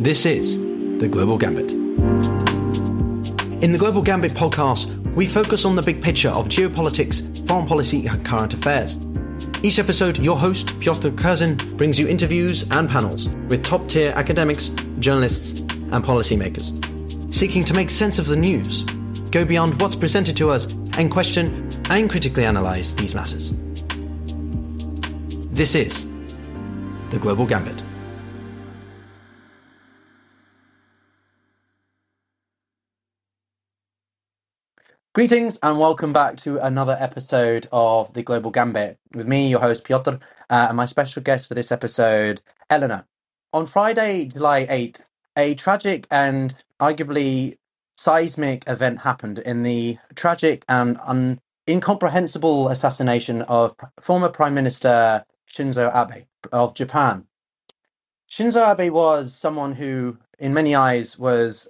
This is The Global Gambit. In the Global Gambit podcast, we focus on the big picture of geopolitics, foreign policy, and current affairs. Each episode, your host, Pyotr Kurzin, brings you interviews and panels with top tier academics, journalists, and policymakers, seeking to make sense of the news, go beyond what's presented to us, and question and critically analyze these matters. This is The Global Gambit. Greetings and welcome back to another episode of the Global Gambit with me, your host Pyotr, uh, and my special guest for this episode, Eleanor. On Friday, July 8th, a tragic and arguably seismic event happened in the tragic and un- incomprehensible assassination of former Prime Minister Shinzo Abe of Japan. Shinzo Abe was someone who, in many eyes, was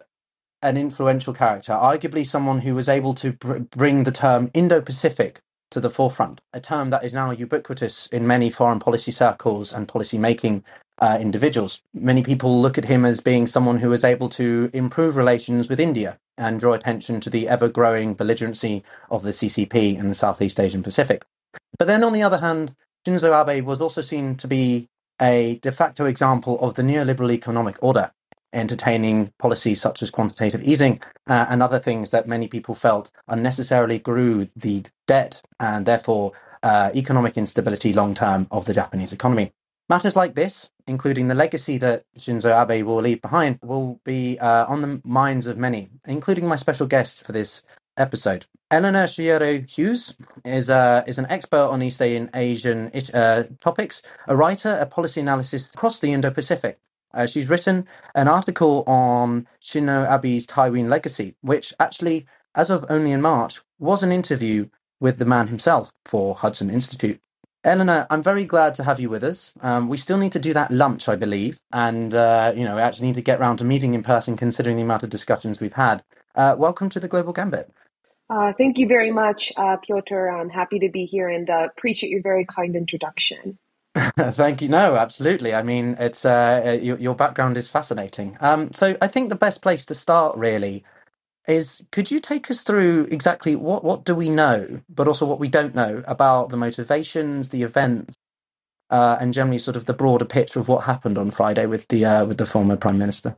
an influential character, arguably someone who was able to br- bring the term Indo Pacific to the forefront, a term that is now ubiquitous in many foreign policy circles and policy making uh, individuals. Many people look at him as being someone who was able to improve relations with India and draw attention to the ever growing belligerency of the CCP in the Southeast Asian Pacific. But then, on the other hand, Shinzo Abe was also seen to be a de facto example of the neoliberal economic order entertaining policies such as quantitative easing uh, and other things that many people felt unnecessarily grew the debt and therefore uh, economic instability long term of the Japanese economy. Matters like this, including the legacy that Shinzo Abe will leave behind, will be uh, on the minds of many, including my special guest for this episode. Eleanor Shiori Hughes is, uh, is an expert on East Asian uh, topics, a writer, a policy analyst across the Indo Pacific. Uh, she's written an article on Shinzo Abe's Taiwan legacy, which actually, as of only in March, was an interview with the man himself for Hudson Institute. Eleanor, I'm very glad to have you with us. Um, we still need to do that lunch, I believe, and uh, you know we actually need to get round to meeting in person, considering the amount of discussions we've had. Uh, welcome to the Global Gambit. Uh, thank you very much, uh, Pyotr. I'm happy to be here and uh, appreciate your very kind introduction. Thank you. No, absolutely. I mean, it's uh, uh, your, your background is fascinating. Um, so I think the best place to start really is could you take us through exactly what what do we know, but also what we don't know about the motivations, the events, uh, and generally sort of the broader picture of what happened on Friday with the uh, with the former prime minister.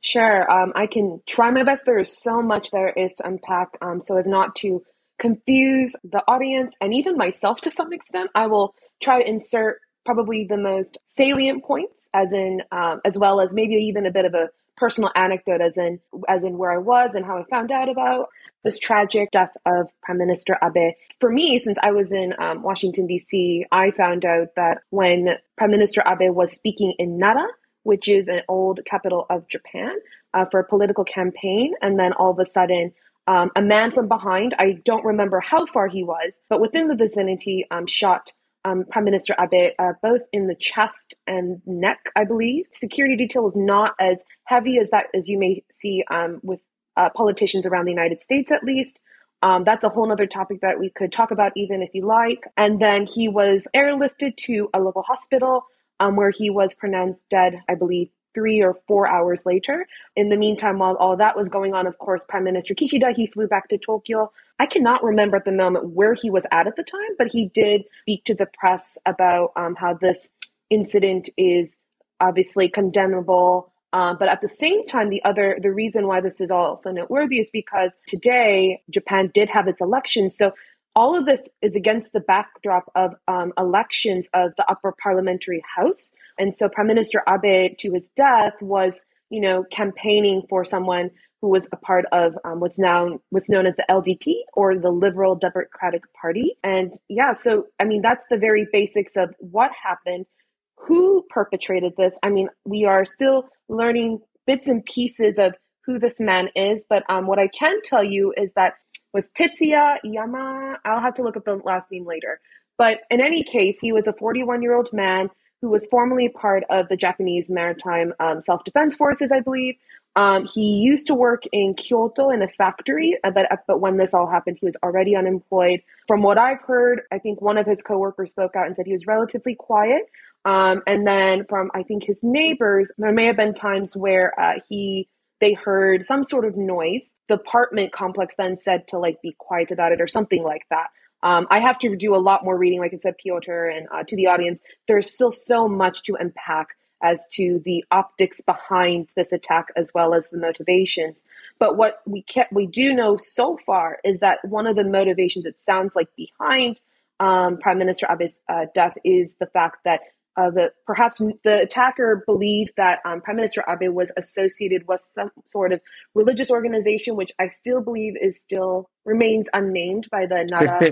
Sure, um, I can try my best. There is so much there is to unpack, um, so as not to confuse the audience and even myself to some extent. I will try to insert probably the most salient points, as in, um, as well as maybe even a bit of a personal anecdote, as in, as in where I was and how I found out about this tragic death of Prime Minister Abe. For me, since I was in um, Washington D.C., I found out that when Prime Minister Abe was speaking in Nara, which is an old capital of Japan, uh, for a political campaign, and then all of a sudden um, a man from behind, I don't remember how far he was, but within the vicinity, um, shot um, Prime Minister Abe uh, both in the chest and neck, I believe. Security detail was not as heavy as that as you may see um, with uh, politicians around the United States, at least. Um, that's a whole other topic that we could talk about, even if you like. And then he was airlifted to a local hospital um, where he was pronounced dead, I believe, three or four hours later. In the meantime, while all that was going on, of course, Prime Minister Kishida, he flew back to Tokyo. I cannot remember at the moment where he was at at the time, but he did speak to the press about um, how this incident is obviously condemnable. Uh, but at the same time, the other the reason why this is also noteworthy is because today Japan did have its elections. So all of this is against the backdrop of um, elections of the upper parliamentary house. And so Prime Minister Abe, to his death, was, you know, campaigning for someone who was a part of um, what's now what's known as the LDP or the Liberal Democratic Party. And yeah, so I mean that's the very basics of what happened, who perpetrated this. I mean, we are still learning bits and pieces of who this man is, but um, what I can tell you is that was Tetsuya Yama. I'll have to look up the last name later. But in any case, he was a 41 year old man who was formerly part of the Japanese Maritime um, Self Defense Forces, I believe. Um, he used to work in Kyoto in a factory, uh, but, uh, but when this all happened, he was already unemployed. From what I've heard, I think one of his coworkers spoke out and said he was relatively quiet. Um, and then from I think his neighbors, there may have been times where uh, he they heard some sort of noise. The apartment complex then said to like be quiet about it or something like that. Um, I have to do a lot more reading, like I said, Pyotr, and uh, to the audience. There's still so much to unpack as to the optics behind this attack as well as the motivations. But what we kept, we do know so far is that one of the motivations it sounds like behind um, Prime Minister Abe's uh, death is the fact that uh, the perhaps the attacker believed that um, Prime Minister Abe was associated with some sort of religious organization, which I still believe is still remains unnamed by the.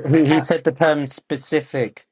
He, he said the term specific.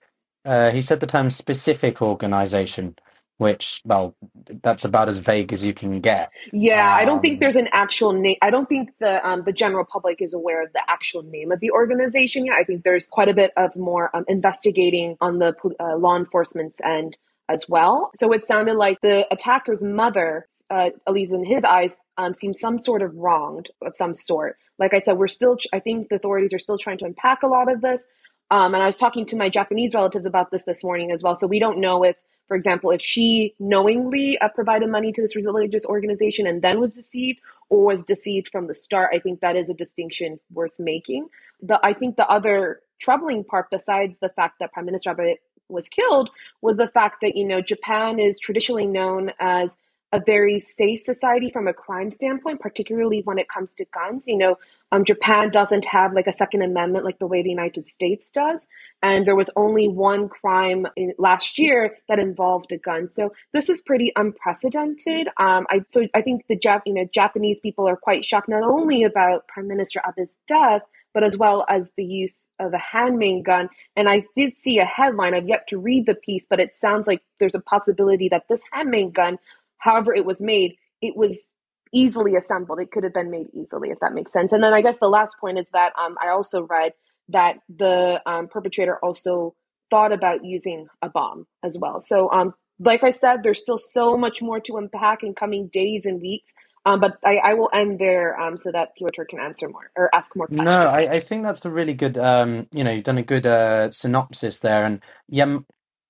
Uh, he said the term specific organization which well that's about as vague as you can get. Yeah um, i don't think um, there's an actual name i don't think the um, the general public is aware of the actual name of the organization yet. I think there's quite a bit of more um, investigating on the uh, law enforcement's end as well. So it sounded like the attacker's mother uh, at least in his eyes um, seemed some sort of wronged of some sort. Like i said we're still i think the authorities are still trying to unpack a lot of this. Um, and i was talking to my japanese relatives about this this morning as well so we don't know if for example, if she knowingly uh, provided money to this religious organization and then was deceived, or was deceived from the start, I think that is a distinction worth making. The I think the other troubling part, besides the fact that Prime Minister Abe was killed, was the fact that you know Japan is traditionally known as a very safe society from a crime standpoint, particularly when it comes to guns. You know, um, Japan doesn't have like a Second Amendment like the way the United States does, and there was only one crime in, last year that involved a gun. So this is pretty unprecedented. Um, I so I think the Jap- you know Japanese people are quite shocked not only about Prime Minister Abe's death, but as well as the use of a handmade gun. And I did see a headline. I've yet to read the piece, but it sounds like there's a possibility that this handmade gun however it was made, it was easily assembled. It could have been made easily, if that makes sense. And then I guess the last point is that um, I also read that the um, perpetrator also thought about using a bomb as well. So, um, like I said, there's still so much more to unpack in coming days and weeks. Um, but I, I, will end there um, so that Pyotr can answer more or ask more questions. No, I, I think that's a really good, um, you know, you've done a good uh, synopsis there. And Yam-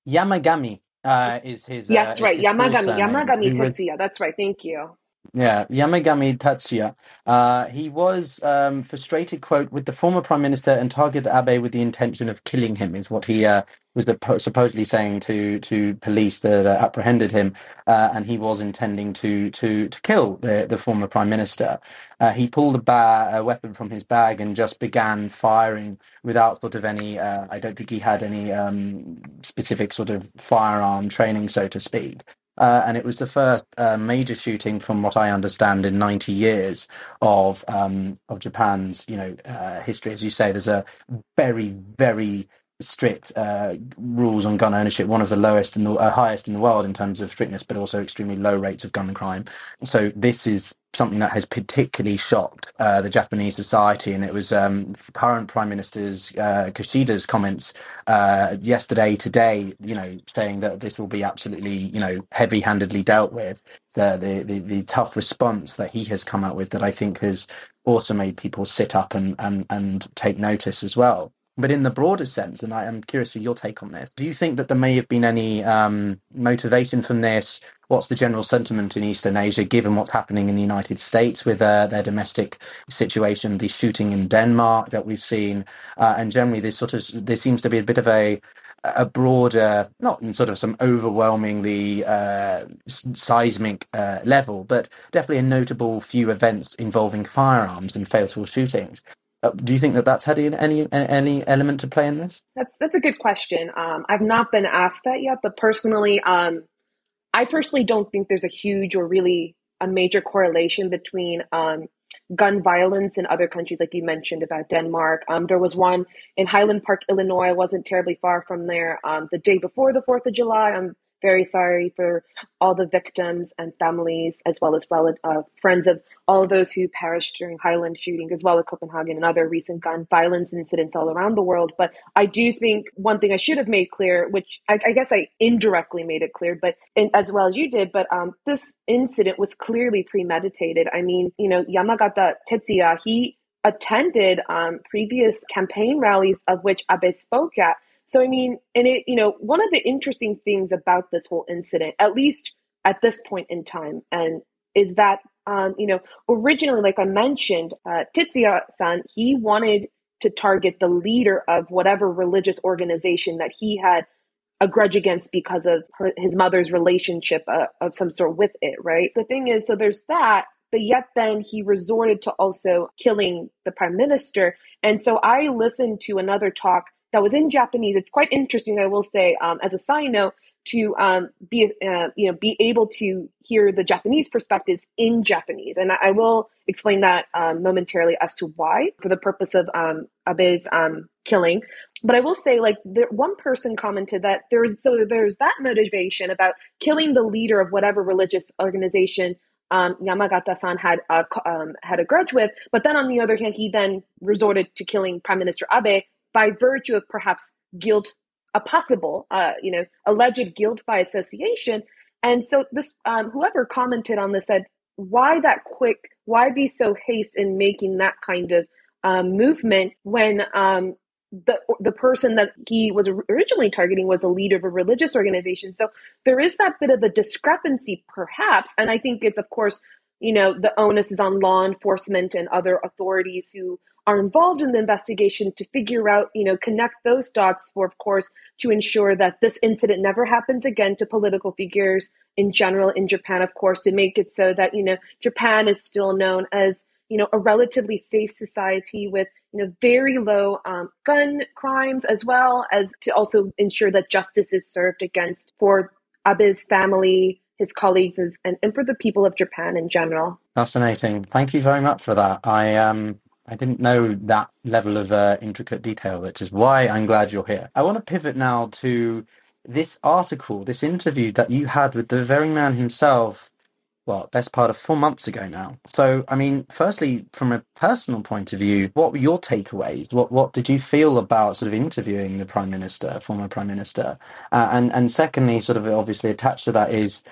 Yamagami uh, is his. Yes, uh, right. His Yamagami. Yamagami Tetsuya. That's right. Thank you. Yeah, Yamagami Tetsuya. Uh, he was um, frustrated, quote, with the former prime minister and targeted Abe with the intention of killing him, is what he uh, was the, supposedly saying to to police that uh, apprehended him, uh, and he was intending to to to kill the, the former prime minister. Uh, he pulled a, ba- a, weapon from his bag and just began firing without sort of any. Uh, I don't think he had any um, specific sort of firearm training, so to speak. Uh, and it was the first uh, major shooting, from what I understand, in 90 years of um, of Japan's, you know, uh, history. As you say, there's a very, very strict uh, rules on gun ownership, one of the lowest and the uh, highest in the world in terms of strictness, but also extremely low rates of gun crime. So this is something that has particularly shocked uh, the Japanese society, and it was um, current Prime Minister's uh, Kishida's comments uh, yesterday, today, you know, saying that this will be absolutely, you know, heavy-handedly dealt with. The, the the the tough response that he has come out with that I think has also made people sit up and and and take notice as well. But in the broader sense, and I am curious for your take on this, do you think that there may have been any um, motivation from this? What's the general sentiment in Eastern Asia, given what's happening in the United States with uh, their domestic situation, the shooting in Denmark that we've seen, uh, and generally this sort of there seems to be a bit of a a broader, not in sort of some overwhelmingly uh, seismic uh, level, but definitely a notable few events involving firearms and fatal shootings. Uh, do you think that that's had any any element to play in this? That's that's a good question. Um, I've not been asked that yet, but personally, um, I personally don't think there's a huge or really a major correlation between um, gun violence in other countries, like you mentioned about Denmark. Um, there was one in Highland Park, Illinois. Wasn't terribly far from there. Um, the day before the Fourth of July, I'm very sorry for all the victims and families, as well as well uh, friends of all those who perished during Highland shooting, as well as Copenhagen and other recent gun violence incidents all around the world. But I do think one thing I should have made clear, which I, I guess I indirectly made it clear, but in, as well as you did, but um, this incident was clearly premeditated. I mean, you know, Yamagata Tetsuya, he attended um, previous campaign rallies of which Abe spoke at So, I mean, and it, you know, one of the interesting things about this whole incident, at least at this point in time, and is that, um, you know, originally, like I mentioned, uh, Tetsuya san, he wanted to target the leader of whatever religious organization that he had a grudge against because of her, his mother's relationship uh, of some sort with it, right? The thing is, so there's that, but yet then he resorted to also killing the prime minister. And so I listened to another talk that was in Japanese. It's quite interesting, I will say, um, as a side note, to um, be uh, you know be able to hear the Japanese perspectives in Japanese, and I, I will explain that um, momentarily as to why, for the purpose of um, Abe's um, killing. But I will say, like, there, one person commented that there's so there's that motivation about killing the leader of whatever religious organization um, Yamagata-san had a, um, had a grudge with, but then on the other hand, he then resorted to killing Prime Minister Abe by virtue of perhaps guilt, a possible, uh, you know, alleged guilt by association. And so this, um, whoever commented on this said, why that quick? Why be so haste in making that kind of um, movement when um, the the person that he was originally targeting was a leader of a religious organization. So there is that bit of a discrepancy, perhaps, and I think it's of course you know the onus is on law enforcement and other authorities who are involved in the investigation to figure out you know connect those dots for of course to ensure that this incident never happens again to political figures in general in Japan of course to make it so that you know Japan is still known as you know a relatively safe society with you know very low um, gun crimes as well as to also ensure that justice is served against for Abe's family his colleagues and, and for the people of Japan in general. Fascinating. Thank you very much for that. I um I didn't know that level of uh, intricate detail, which is why I'm glad you're here. I want to pivot now to this article, this interview that you had with the very man himself, well, best part of four months ago now. So, I mean, firstly, from a personal point of view, what were your takeaways? What what did you feel about sort of interviewing the prime minister, former prime minister? Uh, and and secondly, sort of obviously attached to that is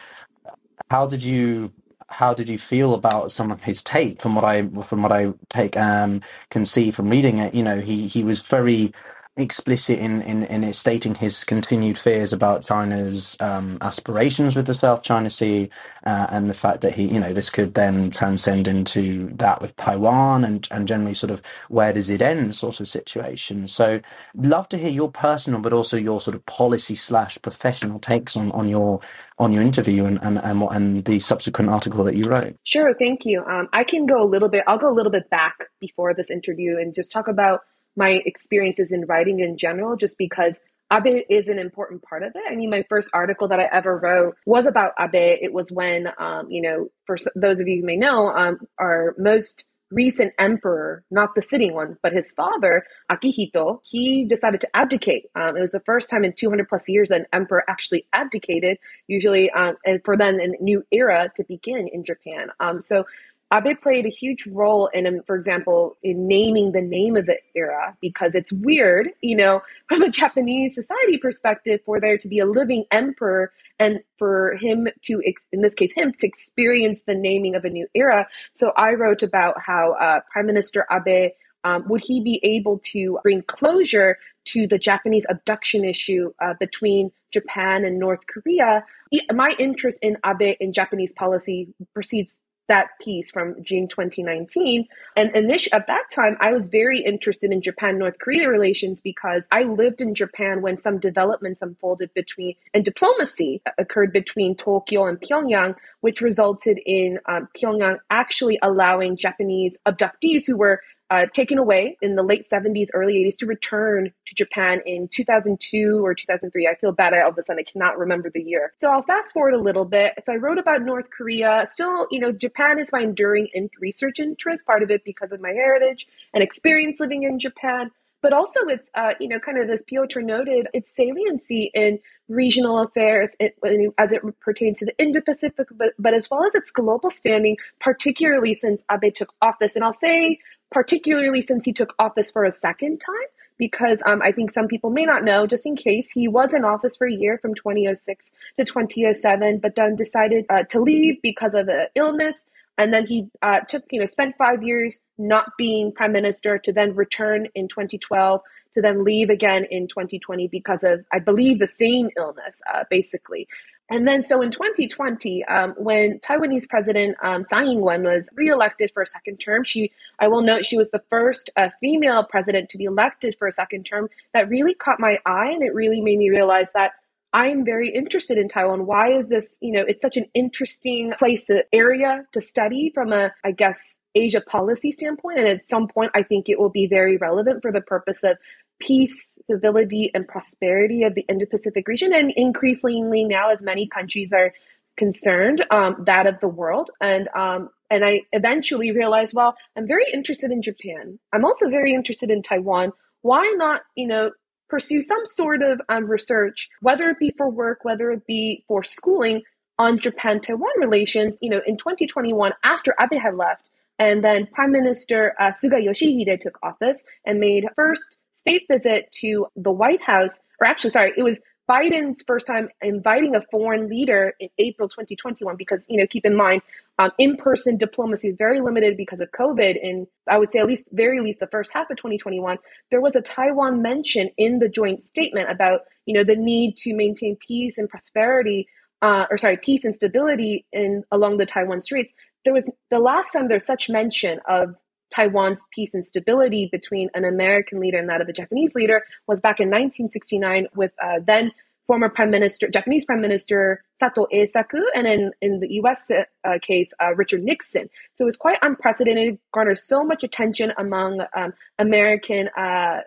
how did you how did you feel about some of his take from what I from what I take um can see from reading it? You know, he he was very explicit in, in, in stating his continued fears about China's um, aspirations with the South China Sea uh, and the fact that he, you know, this could then transcend into that with Taiwan and, and generally sort of where does it end sort of situation. So love to hear your personal but also your sort of policy slash professional takes on, on your on your interview and, and, and, and the subsequent article that you wrote. Sure, thank you. Um, I can go a little bit, I'll go a little bit back before this interview and just talk about my experiences in writing in general, just because Abe is an important part of it. I mean, my first article that I ever wrote was about Abe. It was when, um, you know, for those of you who may know, um, our most recent emperor, not the sitting one, but his father, Akihito, he decided to abdicate. Um, it was the first time in 200 plus years an emperor actually abdicated, usually um, and for then a new era to begin in Japan. Um, so Abe played a huge role in, for example, in naming the name of the era because it's weird, you know, from a Japanese society perspective, for there to be a living emperor and for him to, in this case, him to experience the naming of a new era. So I wrote about how uh, Prime Minister Abe um, would he be able to bring closure to the Japanese abduction issue uh, between Japan and North Korea? My interest in Abe in Japanese policy proceeds that piece from June 2019. And initially, at that time, I was very interested in Japan North Korea relations because I lived in Japan when some developments unfolded between and diplomacy occurred between Tokyo and Pyongyang, which resulted in um, Pyongyang actually allowing Japanese abductees who were uh, taken away in the late 70s, early 80s to return to Japan in 2002 or 2003. I feel bad. I all of a sudden I cannot remember the year. So I'll fast forward a little bit. So I wrote about North Korea. Still, you know, Japan is my enduring in- research interest, part of it because of my heritage and experience living in Japan but also it's uh, you know kind of as Pyotr noted, its saliency in regional affairs it, as it pertains to the Indo-Pacific, but, but as well as its global standing, particularly since Abe took office. And I'll say particularly since he took office for a second time, because um, I think some people may not know, just in case, he was in office for a year from 2006 to 2007, but then decided uh, to leave because of an illness. And then he uh, took, you know, spent five years not being prime minister to then return in 2012 to then leave again in 2020 because of, I believe, the same illness, uh, basically. And then, so in 2020, um, when Taiwanese President um, Tsai Ing-wen was reelected for a second term, she, I will note, she was the first uh, female president to be elected for a second term. That really caught my eye, and it really made me realize that I'm very interested in Taiwan. Why is this? You know, it's such an interesting place, uh, area to study from a, I guess, Asia policy standpoint. And at some point, I think it will be very relevant for the purpose of peace, civility, and prosperity of the Indo Pacific region, and increasingly now, as many countries are concerned, um, that of the world. And um, and I eventually realized, well, I'm very interested in Japan. I'm also very interested in Taiwan. Why not, you know, pursue some sort of um, research, whether it be for work, whether it be for schooling, on Japan Taiwan relations? You know, in 2021, after Abe had left, and then Prime Minister uh, Suga Yoshihide took office and made first state visit to the White House, or actually, sorry, it was Biden's first time inviting a foreign leader in April 2021 because, you know, keep in mind, um, in person diplomacy is very limited because of COVID. And I would say, at least, very least, the first half of 2021, there was a Taiwan mention in the joint statement about, you know, the need to maintain peace and prosperity, uh, or sorry, peace and stability in along the Taiwan Straits. There was the last time there's such mention of Taiwan's peace and stability between an American leader and that of a Japanese leader was back in 1969 with uh, then former Prime Minister, Japanese Prime Minister Sato Eisaku, and in, in the US uh, case, uh, Richard Nixon. So it was quite unprecedented, garnered so much attention among um, American uh,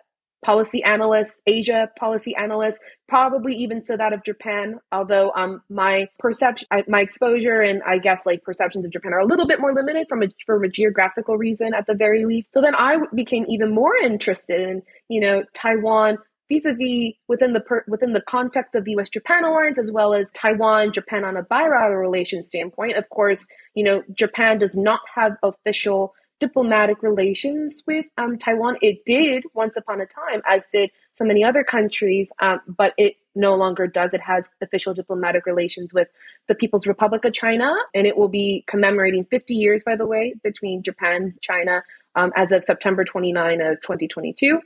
policy analysts, Asia policy analysts, probably even so that of Japan. Although um, my perception, my exposure, and I guess like perceptions of Japan are a little bit more limited from a from a geographical reason at the very least. So then I became even more interested in you know Taiwan vis-a-vis within the per, within the context of the U.S. Japan alliance, as well as Taiwan Japan on a bilateral relations standpoint. Of course, you know Japan does not have official diplomatic relations with um, Taiwan. It did once upon a time, as did so many other countries, um, but it no longer does. It has official diplomatic relations with the People's Republic of China, and it will be commemorating 50 years, by the way, between Japan and China um, as of September 29 of 2022.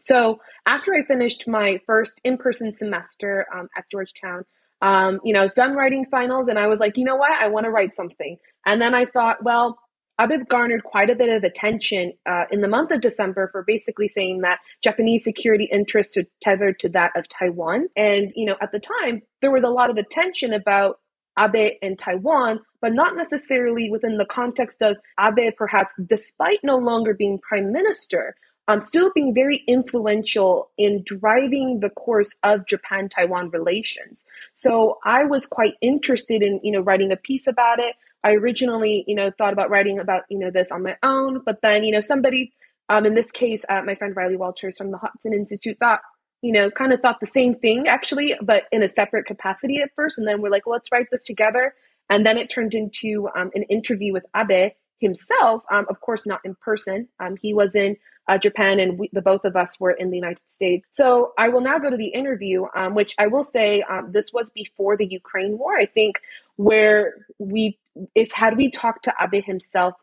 So after I finished my first in-person semester um, at Georgetown, um, you know, I was done writing finals, and I was like, you know what, I want to write something. And then I thought, well, Abe garnered quite a bit of attention uh, in the month of December for basically saying that Japanese security interests are tethered to that of Taiwan. And, you know, at the time, there was a lot of attention about Abe and Taiwan, but not necessarily within the context of Abe, perhaps despite no longer being prime minister, um, still being very influential in driving the course of Japan Taiwan relations. So I was quite interested in, you know, writing a piece about it. I originally, you know, thought about writing about, you know, this on my own, but then, you know, somebody, um, in this case, uh, my friend Riley Walters from the Hudson Institute thought, you know, kind of thought the same thing actually, but in a separate capacity at first. And then we're like, well, let's write this together. And then it turned into um, an interview with Abe himself, um, of course, not in person. Um, he was in uh, Japan, and we, the both of us were in the United States. So I will now go to the interview, um, which I will say um, this was before the Ukraine war. I think where we, if had we talked to Abe himself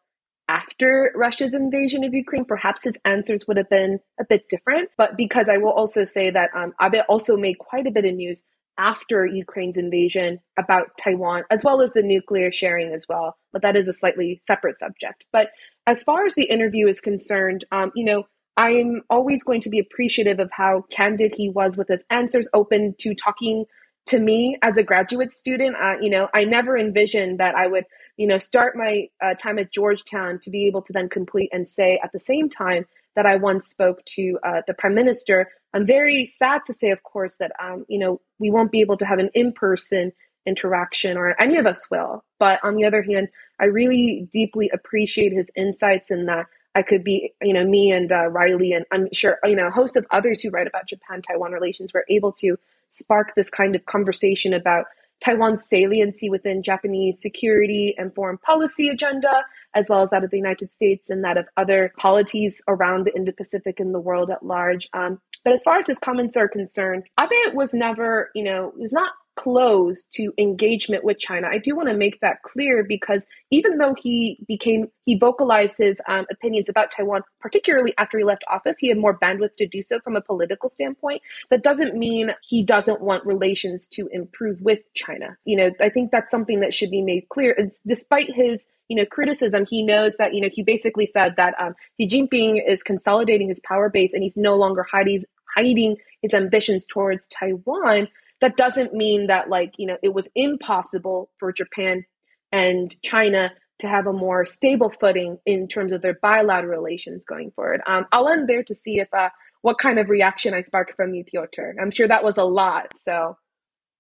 after Russia's invasion of Ukraine, perhaps his answers would have been a bit different. But because I will also say that um, Abe also made quite a bit of news after Ukraine's invasion about Taiwan, as well as the nuclear sharing as well. But that is a slightly separate subject. But as far as the interview is concerned, um, you know, I'm always going to be appreciative of how candid he was with his answers, open to talking to me as a graduate student. Uh, you know, I never envisioned that I would, you know, start my uh, time at Georgetown to be able to then complete and say at the same time that I once spoke to uh, the prime minister. I'm very sad to say, of course, that um, you know we won't be able to have an in-person interaction, or any of us will. But on the other hand, I really deeply appreciate his insights in that I could be, you know, me and uh, Riley, and I'm sure, you know, a host of others who write about Japan Taiwan relations were able to spark this kind of conversation about Taiwan's saliency within Japanese security and foreign policy agenda, as well as that of the United States and that of other polities around the Indo Pacific and the world at large. Um, but as far as his comments are concerned, Abe was never, you know, was not closed to engagement with China. I do want to make that clear because even though he became, he vocalized his um, opinions about Taiwan, particularly after he left office, he had more bandwidth to do so from a political standpoint. That doesn't mean he doesn't want relations to improve with China. You know, I think that's something that should be made clear. It's despite his you know criticism he knows that you know he basically said that um, Xi Jinping is consolidating his power base and he's no longer hiding hiding his ambitions towards Taiwan that doesn't mean that like you know it was impossible for japan and china to have a more stable footing in terms of their bilateral relations going forward. Um, i'll end there to see if uh, what kind of reaction i sparked from you pyotr. I'm sure that was a lot so.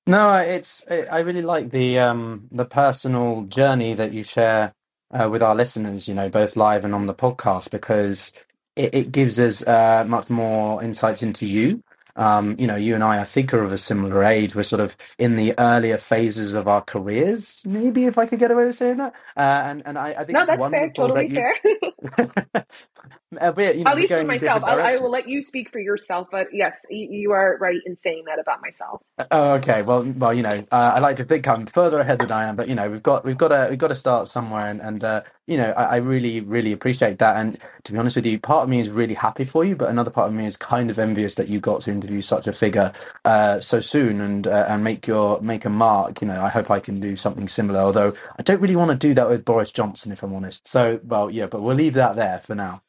No it's i really like the um the personal journey that you share uh, with our listeners you know both live and on the podcast because it, it gives us uh, much more insights into you um, you know, you and I, I think, are of a similar age. We're sort of in the earlier phases of our careers, maybe if I could get away with saying that. Uh, and and I, I think no, it's that's fair, totally that you... fair. Albeit, you know, At least for myself, I, I, will let you speak for yourself. But yes, you, you, are right in saying that about myself. Oh, okay. Well, well, you know, uh, I like to think I'm further ahead than I am, but you know, we've got we've got to we've got to start somewhere, and and uh, you know, I, I, really really appreciate that. And to be honest with you, part of me is really happy for you, but another part of me is kind of envious that you got to interview such a figure uh, so soon and uh, and make your make a mark. You know, I hope I can do something similar. Although I don't really want to do that with Boris Johnson, if I'm honest. So, well, yeah, but we'll leave that there for now.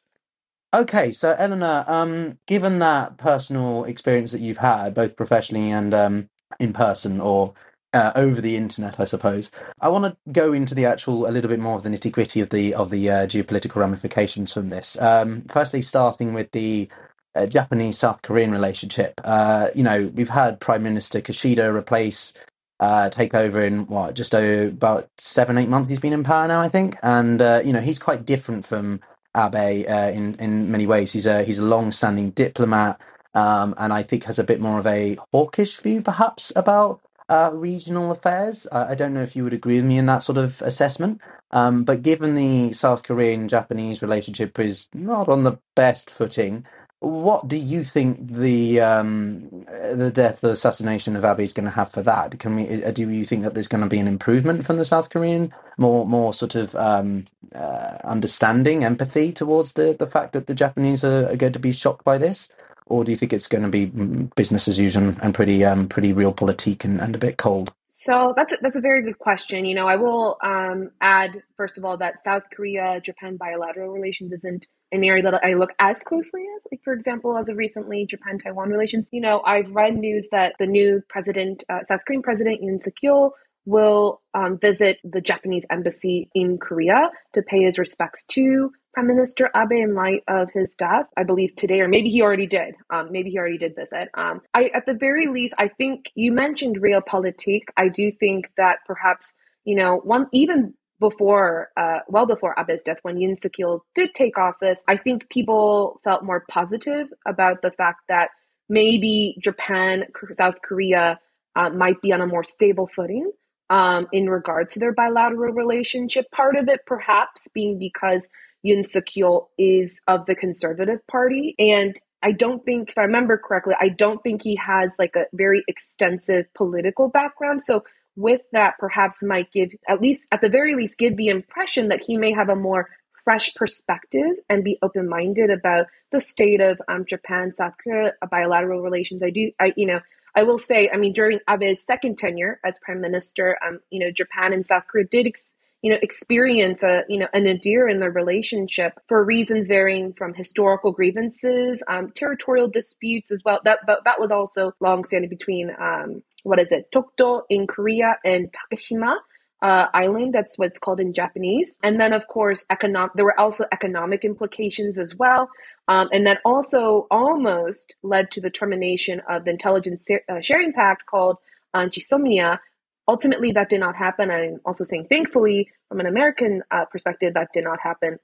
Okay, so Eleanor, um, given that personal experience that you've had, both professionally and um, in person or uh, over the internet, I suppose, I want to go into the actual a little bit more of the nitty gritty of the of the uh, geopolitical ramifications from this. Um, firstly, starting with the uh, Japanese South Korean relationship. Uh, you know, we've had Prime Minister Kishida replace uh, take over in what just about seven eight months. He's been in power now, I think, and uh, you know he's quite different from Abe uh, in in many ways. He's a he's a long-standing diplomat, um, and I think has a bit more of a hawkish view, perhaps, about uh, regional affairs. I, I, don't know if you would agree with me in that sort of assessment. Um, but given the South Korean Japanese relationship is not on the best footing, what do you think the um, the death, the assassination of Abe is going to have for that? Can we? Uh, do you think that there's going to be an improvement from the South Korean, more more sort of um, uh, understanding, empathy towards the the fact that the Japanese are, are, going to be shocked by this, or do you think it's going to be mm, business as usual and pretty um, pretty realpolitik and, and a bit cold? So that's a, that's a very good question. You know, I will um, add first of all that South Korea Japan bilateral relations isn't an area that I look as closely as. Like for example, as of recently, Japan Taiwan relations. You know, I've read news that the new president, uh, South Korean president Yoon Suk Yeol, will um, visit the Japanese embassy in Korea to pay his respects to Prime Minister Abe in light of his death, I believe today, or maybe he already did. Um, maybe he already did visit. Um, I, at the very least, I think you mentioned realpolitik. I do think that perhaps you know one even before, uh, well before Abe's death, when Yoon Suk Yeol did take office, I think people felt more positive about the fact that maybe Japan, South Korea uh, might be on a more stable footing um, in regards to their bilateral relationship. Part of it, perhaps, being because Yoon Suk Yeol is of the Conservative Party. And I don't think, if I remember correctly, I don't think he has like a very extensive political background. So, with that, perhaps might give, at least, at the very least, give the impression that he may have a more fresh perspective and be open minded about the state of um, Japan South Korea bilateral relations. I do, I, you know, I will say, I mean, during Abe's second tenure as prime minister, um, you know, Japan and South Korea did ex- you know, experience a, you know, an nadir in their relationship for reasons varying from historical grievances, um, territorial disputes as well. That, but that was also longstanding between, um, what is it, Dokdo in Korea and Takeshima. Uh, island. That's what's called in Japanese. And then, of course, economic. There were also economic implications as well, um, and that also almost led to the termination of the intelligence uh, sharing pact called um, GSOMIA, ultimately that did not happen. I'm also saying thankfully from an american uh, perspective that did not happen.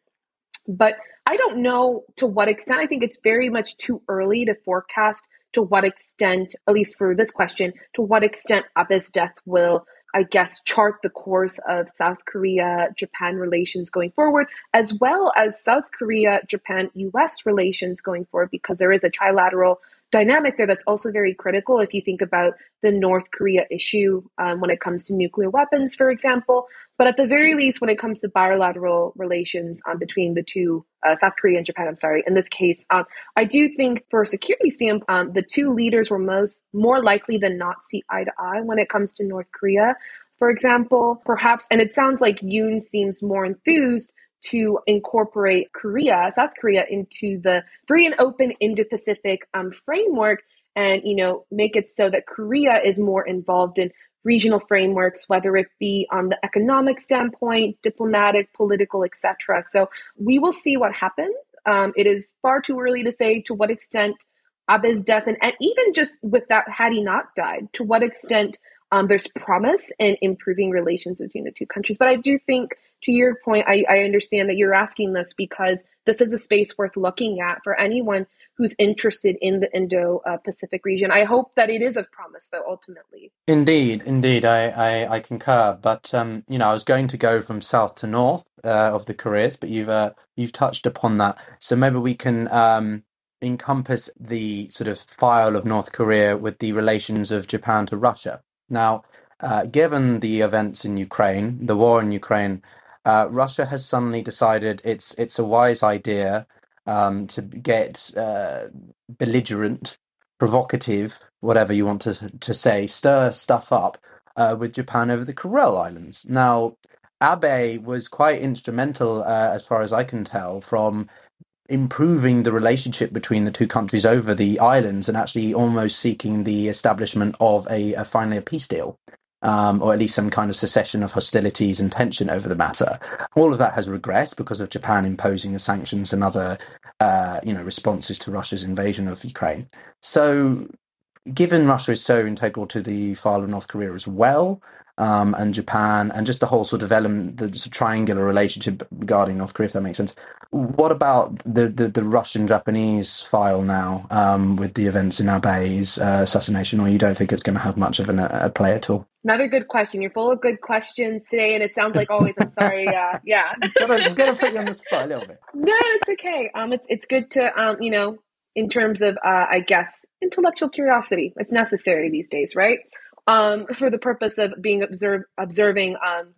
But i don't know to what extent i think it's very much too early to forecast to what extent at least for this question to what extent abe's death will I guess, chart the course of South Korea Japan relations going forward, as well as South Korea Japan US relations going forward, because there is a trilateral dynamic there that's also very critical if you think about the North Korea issue um, when it comes to nuclear weapons, for example. But at the very least, when it comes to bilateral relations um, between the two, uh, South Korea and Japan, I'm sorry, in this case, um, I do think for a security standpoint, um, the two leaders were most more likely than not see eye to eye when it comes to North Korea. For example, perhaps, and it sounds like Yoon seems more enthused to incorporate Korea, South Korea, into the free and open Indo-Pacific um, framework, and you know make it so that Korea is more involved in regional frameworks, whether it be on the economic standpoint, diplomatic, political, etc. So we will see what happens. Um, it is far too early to say to what extent Abe's death, and, and even just with that, had he not died, to what extent um, there's promise in improving relations between the two countries. But I do think, to your point, I, I understand that you're asking this because this is a space worth looking at for anyone who's interested in the Indo Pacific region. I hope that it is of promise, though, ultimately. Indeed, indeed, I, I, I concur. But um, you know, I was going to go from south to north uh, of the Koreas, but you've uh, you've touched upon that. So maybe we can um, encompass the sort of file of North Korea with the relations of Japan to Russia. Now, uh, given the events in Ukraine, the war in Ukraine, uh, Russia has suddenly decided it's it's a wise idea um, to get uh, belligerent, provocative, whatever you want to to say, stir stuff up uh, with Japan over the Kuril Islands. Now, Abe was quite instrumental, uh, as far as I can tell, from improving the relationship between the two countries over the islands and actually almost seeking the establishment of a, a finally a peace deal. Um, or at least some kind of cessation of hostilities and tension over the matter. All of that has regressed because of Japan imposing the sanctions and other, uh, you know, responses to Russia's invasion of Ukraine. So, given Russia is so integral to the file of North Korea as well, um, and Japan, and just the whole sort of element, the sort of triangular relationship regarding North Korea, if that makes sense. What about the the, the Russian Japanese file now um, with the events in Abe's uh, assassination, or you don't think it's going to have much of an, a play at all? Another good question. You're full of good questions today, and it sounds like always. I'm sorry. Uh, yeah, gotta, gotta put you on the spot a little bit. No, it's okay. Um, it's it's good to um, you know, in terms of uh, I guess intellectual curiosity. It's necessary these days, right? Um, for the purpose of being observe, observing um,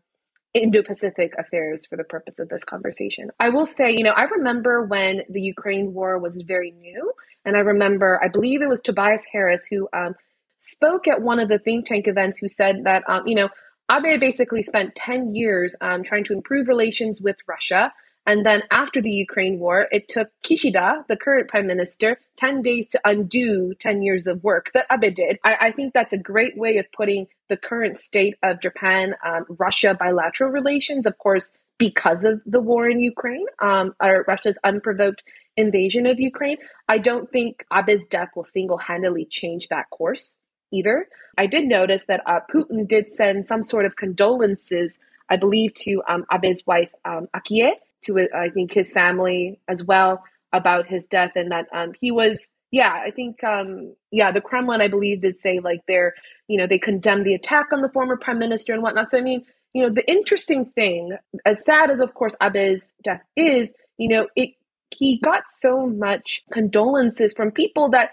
Indo-Pacific affairs for the purpose of this conversation. I will say, you know, I remember when the Ukraine war was very new, and I remember, I believe it was Tobias Harris who um, spoke at one of the think tank events, who said that, um, you know, Abe basically spent 10 years um, trying to improve relations with Russia and then after the Ukraine war, it took Kishida, the current prime minister, 10 days to undo 10 years of work that Abe did. I, I think that's a great way of putting the current state of Japan um, Russia bilateral relations, of course, because of the war in Ukraine, um, or Russia's unprovoked invasion of Ukraine. I don't think Abe's death will single handedly change that course either. I did notice that uh, Putin did send some sort of condolences, I believe, to um, Abe's wife, um, Akie to I think his family as well about his death and that um, he was yeah I think um, yeah the Kremlin I believe did say like they're you know they condemned the attack on the former prime minister and whatnot. So I mean you know the interesting thing as sad as of course Abe's death is you know it he got so much condolences from people that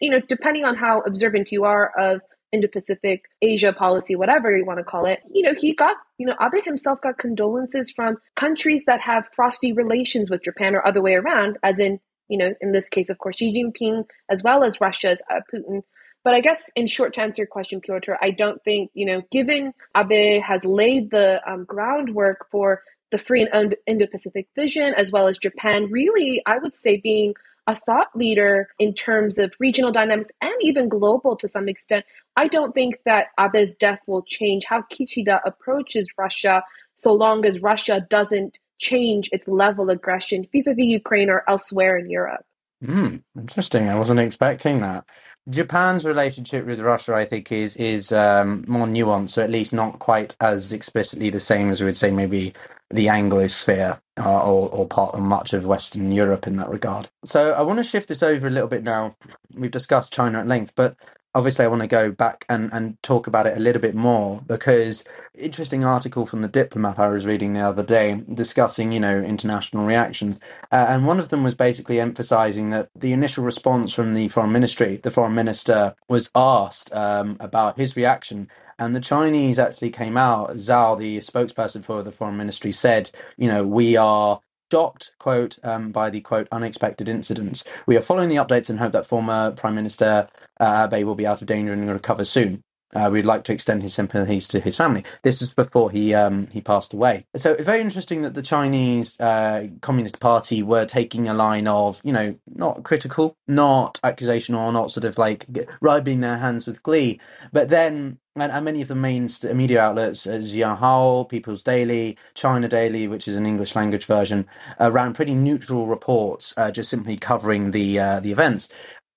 you know depending on how observant you are of Indo-Pacific Asia policy, whatever you want to call it, you know, he got, you know, Abe himself got condolences from countries that have frosty relations with Japan or other way around, as in, you know, in this case, of course, Xi Jinping, as well as Russia's uh, Putin. But I guess, in short, to answer your question, Pyotr, I don't think, you know, given Abe has laid the um, groundwork for the free and Indo Pacific vision, as well as Japan, really, I would say, being a thought leader in terms of regional dynamics and even global to some extent. I don't think that Abe's death will change how Kishida approaches Russia so long as Russia doesn't change its level of aggression vis-a-vis Ukraine or elsewhere in Europe. Mm, interesting. I wasn't expecting that. Japan's relationship with Russia, I think, is is um, more nuanced, or at least not quite as explicitly the same as we would say maybe the Anglosphere uh, or, or part of much of Western Europe in that regard. So I want to shift this over a little bit now. We've discussed China at length, but obviously I want to go back and, and talk about it a little bit more because interesting article from the diplomat I was reading the other day discussing, you know, international reactions. Uh, and one of them was basically emphasizing that the initial response from the foreign ministry, the foreign minister was asked um, about his reaction. And the Chinese actually came out. Zhao, the spokesperson for the foreign ministry, said, you know, we are shocked, quote, um, by the quote unexpected incidents. We are following the updates and hope that former Prime Minister uh, Abe will be out of danger and recover soon. Uh, we'd like to extend his sympathies to his family. This is before he um, he passed away. So very interesting that the Chinese uh, Communist Party were taking a line of you know not critical, not accusational, not sort of like rubbing their hands with glee, but then and, and many of the main media outlets, uh, Xinhua, People's Daily, China Daily, which is an English language version, uh, ran pretty neutral reports, uh, just simply covering the uh, the events.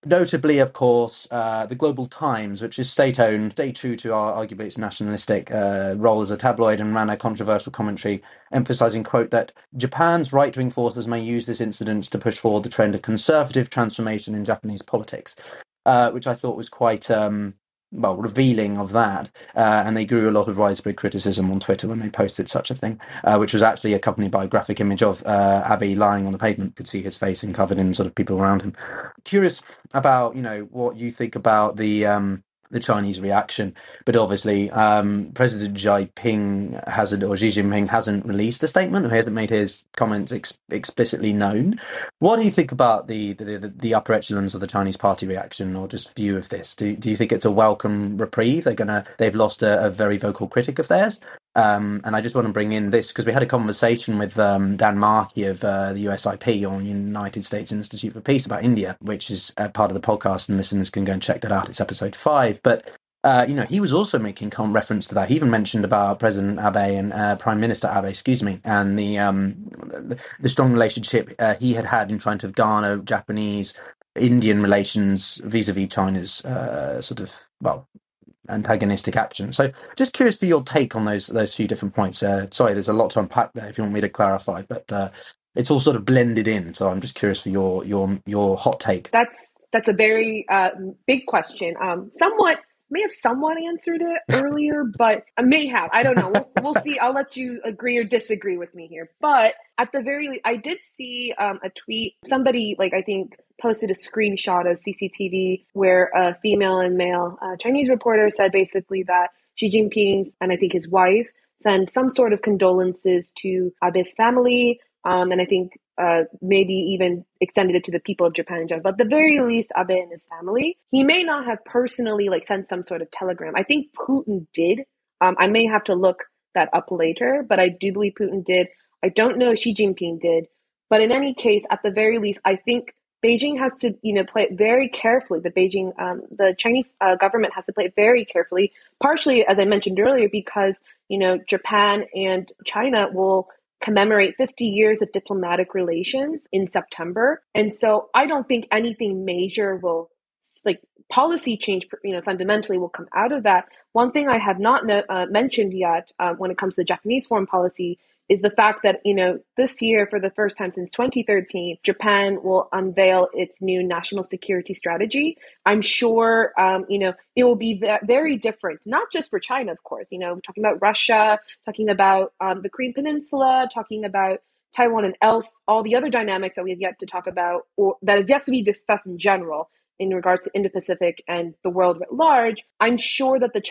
Notably, of course, uh, the Global Times, which is state owned, stay true to our arguably its nationalistic uh, role as a tabloid, and ran a controversial commentary emphasizing, quote, that Japan's right wing forces may use this incident to push forward the trend of conservative transformation in Japanese politics, uh, which I thought was quite. Um, well, revealing of that, uh, and they grew a lot of widespread criticism on Twitter when they posted such a thing, uh, which was actually accompanied by a graphic image of uh, Abe lying on the pavement. Could see his face and covered in sort of people around him. Curious about you know what you think about the um, the Chinese reaction. But obviously, um, President Xi Jinping hasn't, or Xi Jinping hasn't released a statement, or he hasn't made his comments ex- explicitly known. What do you think about the, the, the, the, upper echelons of the Chinese party reaction, or just view of this? Do, do you think it's a welcome reprieve? They're gonna, they've lost a, a very vocal critic of theirs. Um, and I just want to bring in this because we had a conversation with um, Dan Markey of uh, the USIP or United States Institute for Peace about India, which is part of the podcast, and listeners can go and check that out. It's episode five. But uh, you know, he was also making reference to that. He even mentioned about President Abe and uh, Prime Minister Abe, excuse me, and the um, the strong relationship uh, he had had in trying to garner Japanese Indian relations vis-a-vis China's uh, sort of well antagonistic action. So, just curious for your take on those those few different points. Uh, sorry, there's a lot to unpack there. If you want me to clarify, but uh, it's all sort of blended in. So, I'm just curious for your your your hot take. That's that's a very uh, big question. Um, somewhat may have somewhat answered it earlier, but I may have. I don't know. We'll, we'll see. I'll let you agree or disagree with me here. But at the very least, I did see um, a tweet. Somebody, like, I think posted a screenshot of CCTV where a female and male uh, Chinese reporter said basically that Xi Jinping and I think his wife sent some sort of condolences to Abe's family. Um, and I think uh, maybe even extended it to the people of Japan in general. But the very least, Abe and his family, he may not have personally like sent some sort of telegram. I think Putin did. Um, I may have to look that up later, but I do believe Putin did. I don't know if Xi Jinping did. But in any case, at the very least, I think Beijing has to, you know, play it very carefully. The Beijing, um, the Chinese uh, government has to play it very carefully. Partially, as I mentioned earlier, because you know Japan and China will commemorate 50 years of diplomatic relations in September, and so I don't think anything major will, like policy change, you know, fundamentally will come out of that. One thing I have not uh, mentioned yet uh, when it comes to Japanese foreign policy is the fact that, you know, this year, for the first time since 2013, Japan will unveil its new national security strategy. I'm sure, um, you know, it will be very different, not just for China, of course, you know, talking about Russia, talking about um, the Korean Peninsula, talking about Taiwan and else, all the other dynamics that we have yet to talk about, or that is yet to be discussed in general in regards to Indo-Pacific and the world at large. I'm sure that the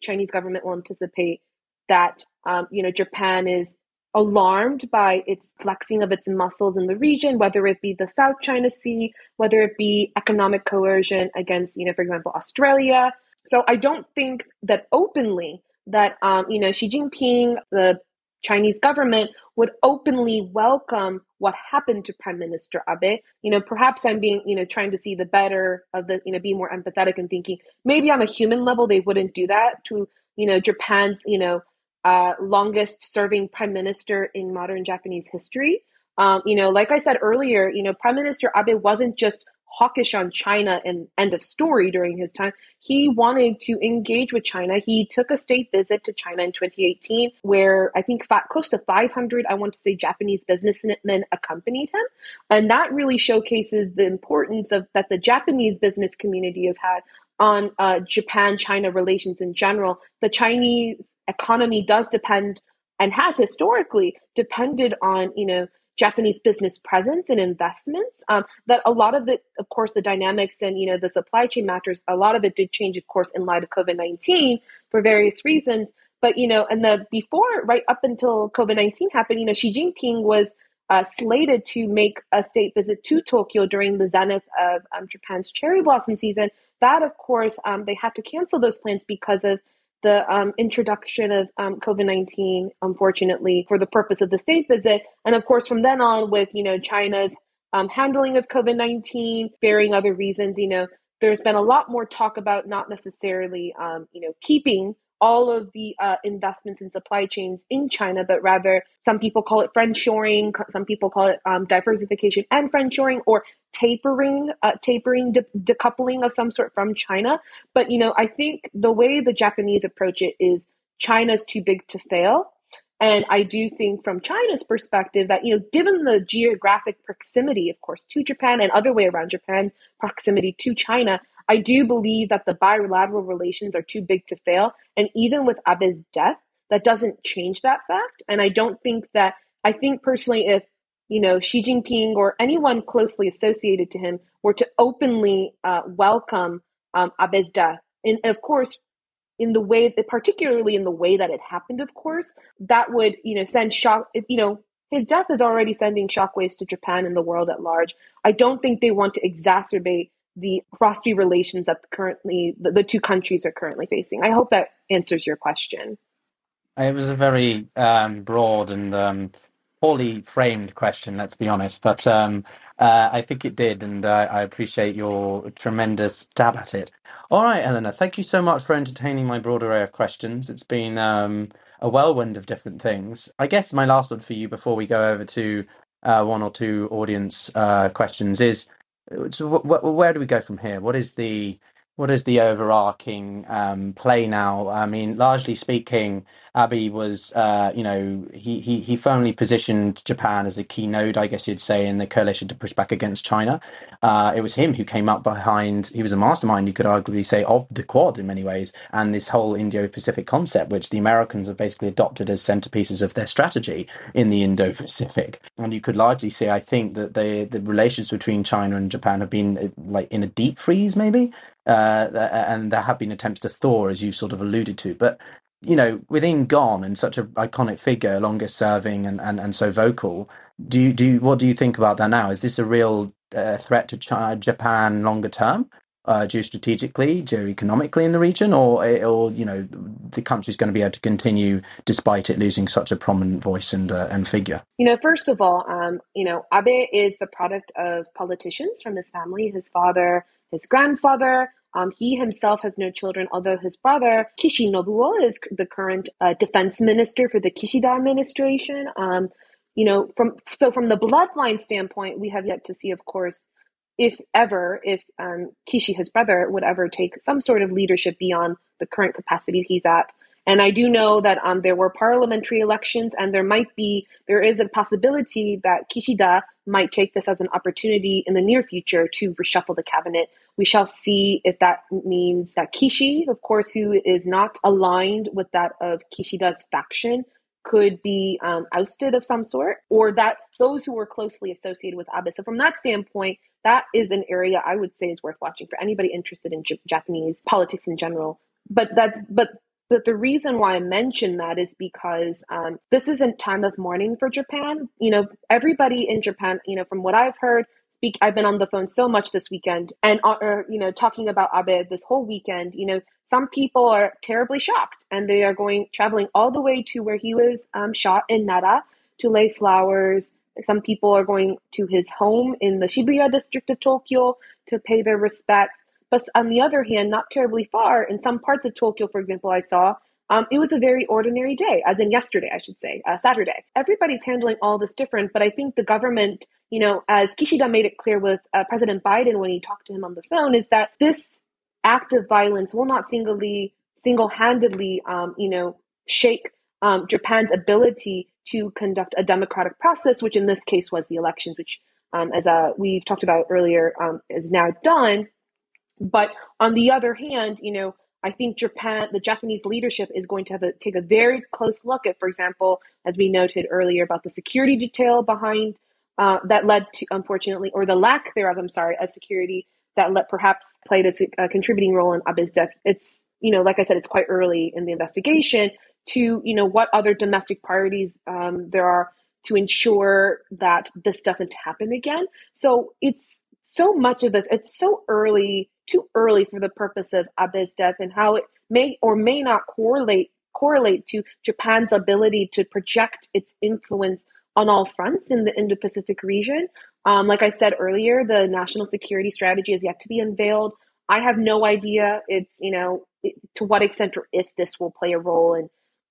Chinese government will anticipate that, um, you know, Japan is alarmed by its flexing of its muscles in the region, whether it be the South China Sea, whether it be economic coercion against, you know, for example, Australia. So I don't think that openly that, um, you know, Xi Jinping, the Chinese government would openly welcome what happened to Prime Minister Abe. You know, perhaps I'm being, you know, trying to see the better of the, you know, be more empathetic and thinking maybe on a human level they wouldn't do that to, you know, Japan's, you know, uh, longest serving prime minister in modern Japanese history. Um, you know, like I said earlier, you know, Prime Minister Abe wasn't just hawkish on China and end of story during his time. He wanted to engage with China. He took a state visit to China in 2018, where I think close to 500, I want to say, Japanese businessmen accompanied him, and that really showcases the importance of that the Japanese business community has had on uh, Japan China relations in general. The Chinese economy does depend and has historically depended on, you know, Japanese business presence and investments. Um, that a lot of the, of course, the dynamics and you know the supply chain matters. A lot of it did change, of course, in light of COVID nineteen for various reasons. But you know, and the before, right up until COVID nineteen happened, you know, Xi Jinping was uh, slated to make a state visit to Tokyo during the zenith of um, Japan's cherry blossom season. That, of course, um, they had to cancel those plans because of the um, introduction of um, COVID nineteen, unfortunately, for the purpose of the state visit, and of course, from then on, with you know China's um, handling of COVID nineteen, varying other reasons, you know, there's been a lot more talk about not necessarily, um, you know, keeping all of the uh, investments in supply chains in China, but rather some people call it friendshoring, some people call it um, diversification and friendshoring, or tapering, uh, tapering, de- decoupling of some sort from China. But you know, I think the way the Japanese approach it is China's too big to fail. And I do think from China's perspective that, you know, given the geographic proximity, of course, to Japan and other way around Japan's proximity to China, I do believe that the bilateral relations are too big to fail. And even with Abe's death, that doesn't change that fact. And I don't think that, I think personally, if, you know, Xi Jinping or anyone closely associated to him were to openly uh, welcome um, Abe's death, and of course, in the way that, particularly in the way that it happened, of course, that would, you know, send shock, you know, his death is already sending shockwaves to Japan and the world at large. I don't think they want to exacerbate the frosty relations that currently the, the two countries are currently facing. I hope that answers your question. It was a very um, broad and um, poorly framed question, let's be honest, but um, uh, I think it did, and uh, I appreciate your tremendous stab at it. All right, Eleanor, thank you so much for entertaining my broad array of questions. It's been um, a whirlwind of different things. I guess my last one for you before we go over to uh, one or two audience uh, questions is so wh- wh- where do we go from here? What is the what is the overarching um, play now? I mean, largely speaking, Abe was, uh, you know, he, he he firmly positioned Japan as a key node, I guess you'd say, in the coalition to push back against China. Uh, it was him who came up behind. He was a mastermind, you could arguably say, of the Quad in many ways, and this whole Indo-Pacific concept, which the Americans have basically adopted as centerpieces of their strategy in the Indo-Pacific. And you could largely say, I think, that the the relations between China and Japan have been like in a deep freeze, maybe uh, and there have been attempts to thaw, as you sort of alluded to. But you know, within Gone and such an iconic figure, longest serving and, and, and so vocal, do you, do you, what do you think about that now? Is this a real uh, threat to China, Japan longer term, uh, geostrategically, geoeconomically in the region, or or you know the country's going to be able to continue despite it losing such a prominent voice and uh, and figure? You know, first of all, um, you know, Abe is the product of politicians from his family. His father his grandfather. Um, he himself has no children, although his brother Kishi Nobuo is the current uh, defense minister for the Kishida administration. Um, you know, from so from the bloodline standpoint, we have yet to see, of course, if ever, if um, Kishi, his brother, would ever take some sort of leadership beyond the current capacity he's at. And I do know that um, there were parliamentary elections, and there might be, there is a possibility that Kishida might take this as an opportunity in the near future to reshuffle the cabinet. We shall see if that means that Kishi, of course, who is not aligned with that of Kishida's faction, could be um, ousted of some sort, or that those who were closely associated with Abe. So, from that standpoint, that is an area I would say is worth watching for anybody interested in J- Japanese politics in general. But that, but but the reason why I mention that is because um, this is a time of mourning for Japan. You know, everybody in Japan, you know, from what I've heard, I've been on the phone so much this weekend, and uh, or, you know, talking about Abe this whole weekend. You know, some people are terribly shocked, and they are going traveling all the way to where he was um, shot in Nara to lay flowers. Some people are going to his home in the Shibuya district of Tokyo to pay their respects. But on the other hand, not terribly far, in some parts of Tokyo, for example, I saw um, it was a very ordinary day, as in yesterday, I should say, uh, Saturday. Everybody's handling all this different, but I think the government, you know, as Kishida made it clear with uh, President Biden when he talked to him on the phone, is that this act of violence will not singly, single-handedly, um, you know, shake um, Japan's ability to conduct a democratic process, which in this case was the elections, which, um, as uh, we've talked about earlier, um, is now done But on the other hand, you know, I think Japan, the Japanese leadership is going to have to take a very close look at, for example, as we noted earlier about the security detail behind uh, that led to, unfortunately, or the lack thereof, I'm sorry, of security that let perhaps played a, a contributing role in Abe's death. It's, you know, like I said, it's quite early in the investigation to, you know, what other domestic priorities um, there are to ensure that this doesn't happen again. So it's so much of this, it's so early, too early for the purpose of Abe's death and how it may or may not correlate correlate to Japan's ability to project its influence on all fronts in the Indo-Pacific region. Um, like I said earlier, the national security strategy is yet to be unveiled. I have no idea. It's you know to what extent or if this will play a role in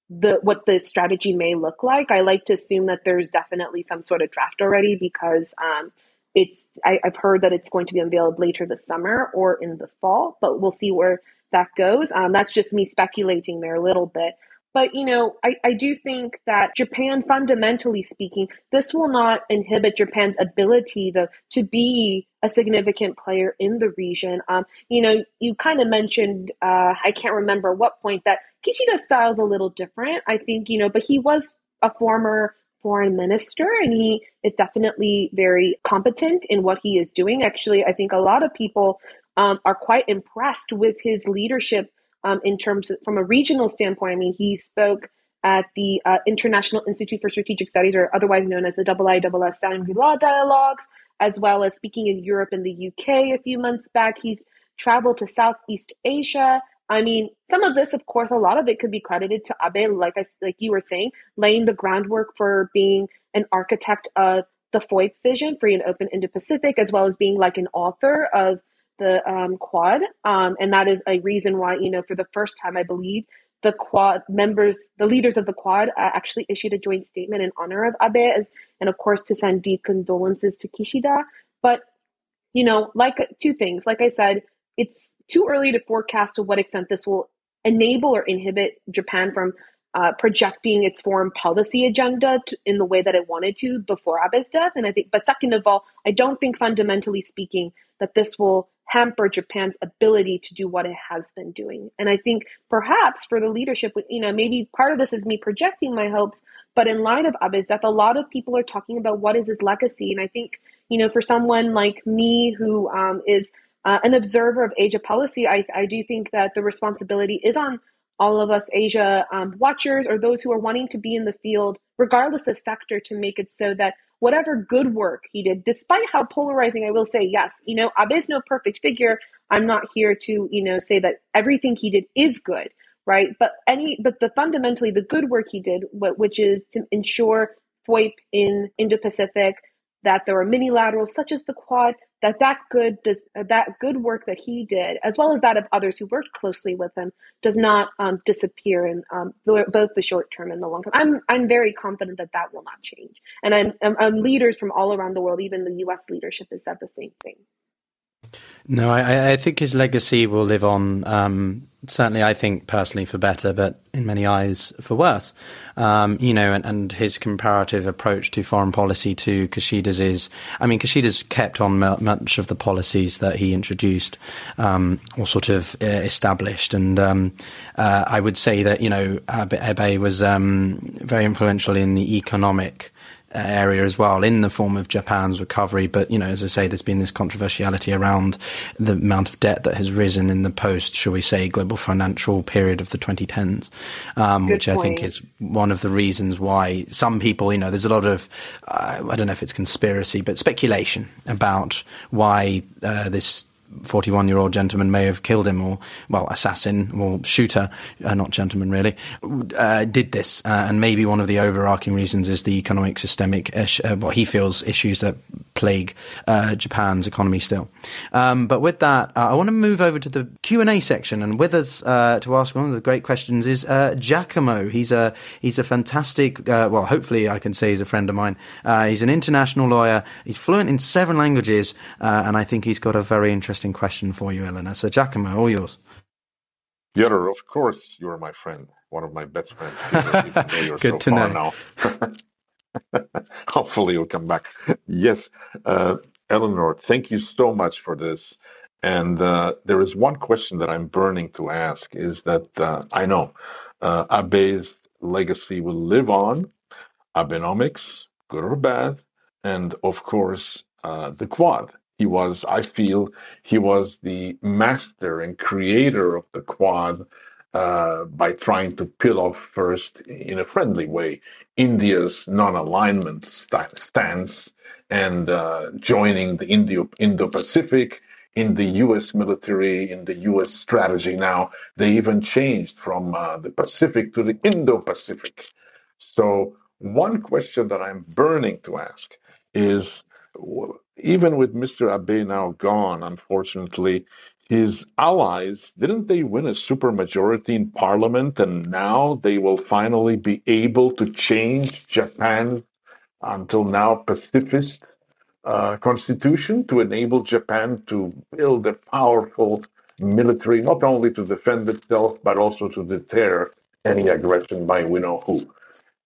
the what the strategy may look like. I like to assume that there's definitely some sort of draft already because um, it's I, have heard that it's going to be unveiled later this summer or in the fall, but we'll see where that goes. Um, that's just me speculating there a little bit. But you know, I, I do think that Japan, fundamentally speaking, this will not inhibit Japan's ability to to be a significant player in the region. Um, you know, you kind of mentioned uh, I can't remember what point that Kishida's style is a little different. I think you know, but he was a former foreign minister and he is definitely very competent in what he is doing. Actually, I think a lot of people um, are quite impressed with his leadership um, in terms of from a regional standpoint. I mean, he spoke at the uh, International Institute for Strategic Studies, or otherwise known as the IISS Shangri-La Dialogues, as well as speaking in Europe and the UK a few months back. He's traveled to Southeast Asia I mean, some of this, of course, a lot of it could be credited to Abe, like I, like you were saying, laying the groundwork for being an architect of the FOIP vision, free and open Indo-Pacific, as well as being like an author of the um, Quad. Um, and that is a reason why, you know, for the first time, I believe the Quad members, the leaders of the Quad, uh, actually issued a joint statement in honor of Abe, as, and of course to send deep condolences to Kishida. But you know, like two things. Like I said, it's too early to forecast to what extent this will enable or inhibit Japan from uh, projecting its foreign policy agenda to, in the way that it wanted to before Abe's death. And I think, but second of all, I don't think fundamentally speaking that this will hamper Japan's ability to do what it has been doing. And I think perhaps for the leadership, you know, maybe part of this is me projecting my hopes, but in light of Abe's death, a lot of people are talking about what is his legacy. And I think, you know, for someone like me who um, is uh, an observer of Asia policy, I, I do think that the responsibility is on all of us Asia um, watchers or those who are wanting to be in the field, regardless of sector, to make it so that whatever good work he did, despite how polarizing I will say, yes, you know, Abe is no perfect figure. I'm not here to, you know, say that everything he did is good, right? But any, but the fundamentally the good work he did, which is to ensure FOIP in Indo-Pacific, that there are mini laterals such as the Quad, that that good does that good work that he did, as well as that of others who worked closely with him, does not um, disappear in um, both the short term and the long term. I'm I'm very confident that that will not change, and I'm, I'm, I'm leaders from all around the world, even the U.S. leadership, has said the same thing. No, I, I, think his legacy will live on. Um, certainly, I think personally for better, but in many eyes for worse. Um, you know, and, and, his comparative approach to foreign policy to Kishida's is, I mean, Kishida's kept on much of the policies that he introduced um, or sort of uh, established. And um, uh, I would say that, you know, Abe was um, very influential in the economic area as well in the form of Japan's recovery. But, you know, as I say, there's been this controversiality around the amount of debt that has risen in the post, shall we say, global financial period of the 2010s, um, which point. I think is one of the reasons why some people, you know, there's a lot of, uh, I don't know if it's conspiracy, but speculation about why uh, this 41 year old gentleman may have killed him or, well, assassin or shooter, uh, not gentleman really, uh, did this. Uh, and maybe one of the overarching reasons is the economic systemic, ish, uh, what he feels issues that plague uh, Japan's economy still. Um, but with that, uh, I want to move over to the Q&A section and with us to ask one of the great questions is Giacomo. He's a, he's a fantastic, well, hopefully I can say he's a friend of mine. he's an international lawyer. He's fluent in seven languages and I think he's got a very interesting question for you, Elena. So, Giacomo, all yours. Pyotr, of course, you're my friend, one of my best friends. Good so to know. Hopefully, you'll come back. Yes, uh, Eleanor, thank you so much for this. And uh, there is one question that I'm burning to ask is that uh, I know uh, Abe's legacy will live on, Abenomics, good or bad, and of course, uh, the Quad. He was, I feel, he was the master and creator of the Quad uh, by trying to peel off first, in a friendly way, India's non-alignment st- stance and uh, joining the Indo- Indo-Pacific in the U.S. military, in the U.S. strategy. Now they even changed from uh, the Pacific to the Indo-Pacific. So one question that I'm burning to ask is, even with Mr. Abe now gone, unfortunately, his allies didn't they win a supermajority in parliament, and now they will finally be able to change Japan until now pacifist uh, constitution to enable Japan to build a powerful military, not only to defend itself, but also to deter any aggression by we know who.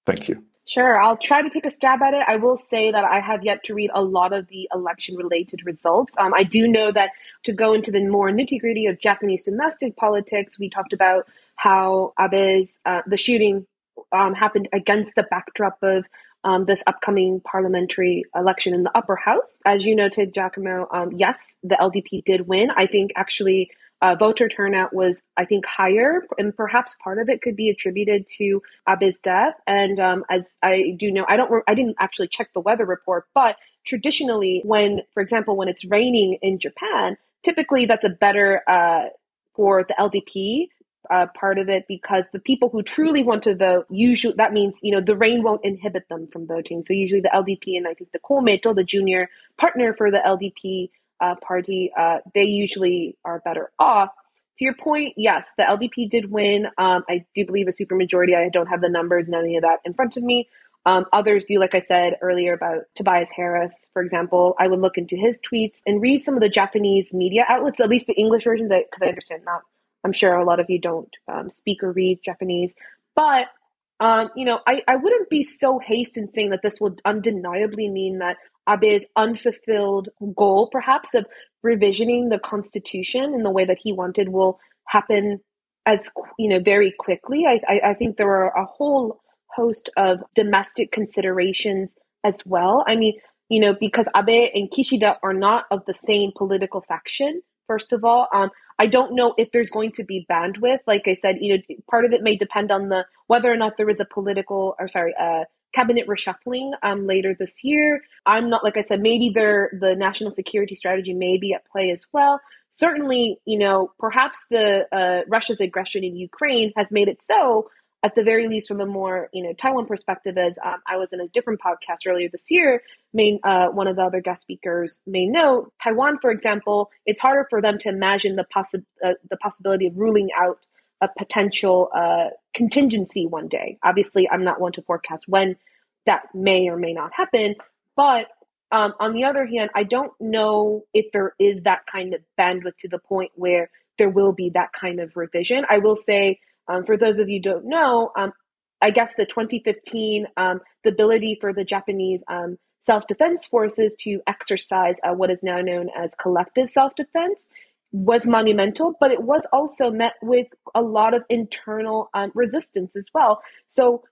Thank you. Sure, I'll try to take a stab at it. I will say that I have yet to read a lot of the election related results. Um, I do know that to go into the more nitty gritty of Japanese domestic politics, we talked about how Abe's, uh, the shooting um, happened against the backdrop of um, this upcoming parliamentary election in the upper house. As you noted, Giacomo, um, yes, the LDP did win. I think actually uh, voter turnout was, I think, higher, and perhaps part of it could be attributed to Abe's death. And um, as I do know, I don't, I didn't actually check the weather report, but traditionally, when, for example, when it's raining in Japan, typically that's a better uh, for the LDP uh, part of it because the people who truly want to vote usually that means you know the rain won't inhibit them from voting. So usually the LDP and I think the Komeito, the junior partner for the LDP uh, party, uh, they usually are better off. To your point, yes, the LDP did win. Um, I do believe a supermajority. I don't have the numbers and any of that in front of me. Um, others do, like I said earlier about Tobias Harris, for example. I would look into his tweets and read some of the Japanese media outlets, at least the English versions, because I understand not I'm sure a lot of you don't um, speak or read Japanese, but um, you know, I, I wouldn't be so hasty in saying that this would undeniably mean that Abe's unfulfilled goal, perhaps, of revisioning the constitution in the way that he wanted will happen as you know very quickly. I, I, I think there are a whole host of domestic considerations as well. I mean, you know, because Abe and Kishida are not of the same political faction. First of all, um, I don't know if there's going to be bandwidth. Like I said, you know, part of it may depend on the whether or not there is a political or sorry, uh, cabinet reshuffling um, later this year. I'm not like I said, maybe there the national security strategy may be at play as well. Certainly, you know, perhaps the uh, Russia's aggression in Ukraine has made it so at the very least, from a more you know Taiwan perspective, as um, I was in a different podcast earlier this year, main uh, one of the other guest speakers may know Taiwan, for example, it's harder for them to imagine the possi- uh, the possibility of ruling out a potential uh, contingency one day. Obviously, I'm not one to forecast when that may or may not happen, but um, on the other hand, I don't know if there is that kind of bandwidth to the point where there will be that kind of revision. I will say um, for those of you don't know, um, I guess the 2015, um, the ability for the Japanese um, self defense forces to exercise uh, what is now known as collective self defense was monumental, but it was also met with a lot of internal um, resistance as well. So,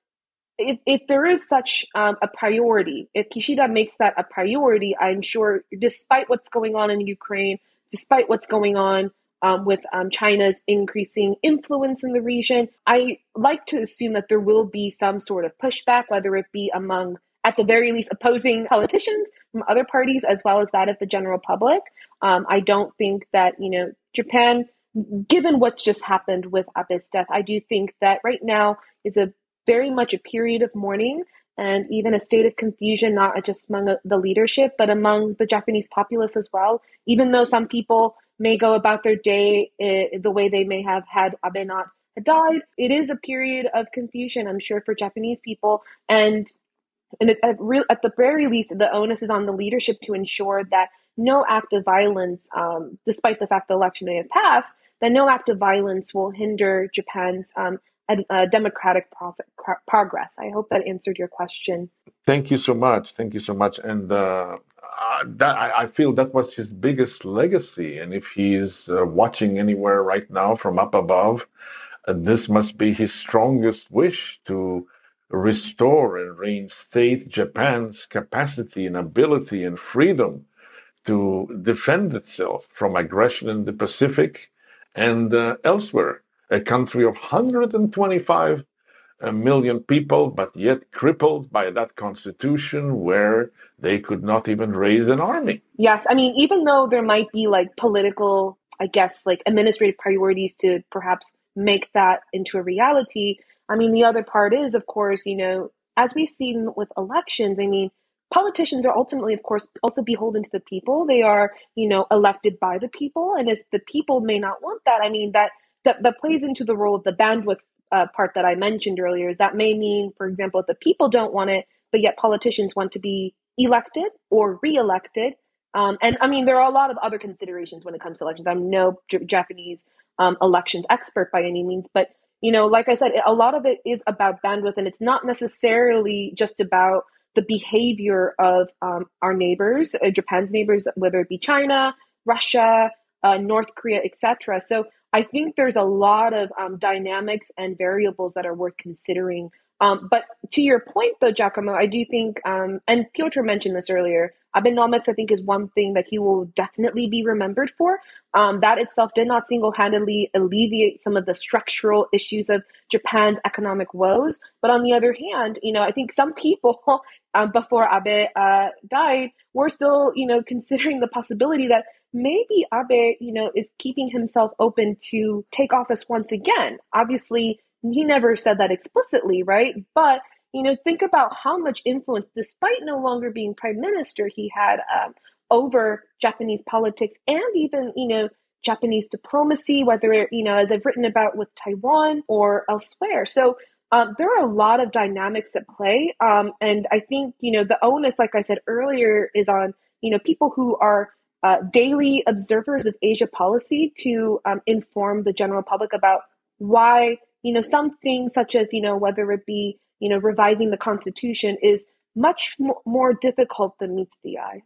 if, if there is such um, a priority, if Kishida makes that a priority, I'm sure, despite what's going on in Ukraine, despite what's going on um, with um, China's increasing influence in the region. I like to assume that there will be some sort of pushback, whether it be among, at the very least, opposing politicians from other parties, as well as that of the general public. Um, I don't think that, you know, Japan, given what's just happened with Abe's death, I do think that right now is a very much a period of mourning and even a state of confusion, not just among the leadership, but among the Japanese populace as well. Even though some people may go about their day uh, the way they may have had Abe not died. It is a period of confusion, I'm sure, for Japanese people. And, and at, real, at the very least, the onus is on the leadership to ensure that no act of violence, um, despite the fact the election may have passed, that no act of violence will hinder Japan's um, a, democratic progress. I hope that answered your question. Thank you so much. Thank you so much. And uh, uh, that I, I, feel that was his biggest legacy. And if he's uh, watching anywhere right now from up above, uh, this must be his strongest wish to restore and reinstate Japan's capacity and ability and freedom to defend itself from aggression in the Pacific and uh, elsewhere. A country of 125 a million people, but yet crippled by that constitution where they could not even raise an army. Yes, I mean, even though there might be like political, I guess, like administrative priorities to perhaps make that into a reality, I mean, the other part is, of course, you know, as we've seen with elections, I mean, politicians are ultimately, of course, also beholden to the people. They are, you know, elected by the people. And if the people may not want that, I mean, that that, that plays into the role of the bandwidth uh, part that I mentioned earlier is that may mean, for example, if the people don't want it, but yet politicians want to be elected or re-elected. Um, and I mean, there are a lot of other considerations when it comes to elections. I'm no J- Japanese um, elections expert by any means, but you know, like I said, a lot of it is about bandwidth, and it's not necessarily just about the behavior of um, our neighbors, uh, Japan's neighbors, whether it be China, Russia, uh, North Korea, etc. So I think there's a lot of um, dynamics and variables that are worth considering. Um, but to your point, though, Giacomo, I do think, um, and Pyotr mentioned this earlier, Abenomics, I think, is one thing that he will definitely be remembered for. Um, that itself did not single handedly alleviate some of the structural issues of Japan's economic woes. But on the other hand, you know, I think some people um, before Abe uh, died were still, you know, considering the possibility that maybe Abe, you know, is keeping himself open to take office once again. Obviously, he never said that explicitly, right? But you know, think about how much influence, despite no longer being prime minister, he had um, over Japanese politics and even, you know, Japanese diplomacy, whether, you know, as I've written about with Taiwan or elsewhere. So um, there are a lot of dynamics at play. Um, and I think, you know, the onus, like I said earlier, is on, you know, people who are uh, daily observers of Asia policy to um, inform the general public about why, you know, some things such as, you know, whether it be, you know, revising the Constitution is much more difficult than meets the eye.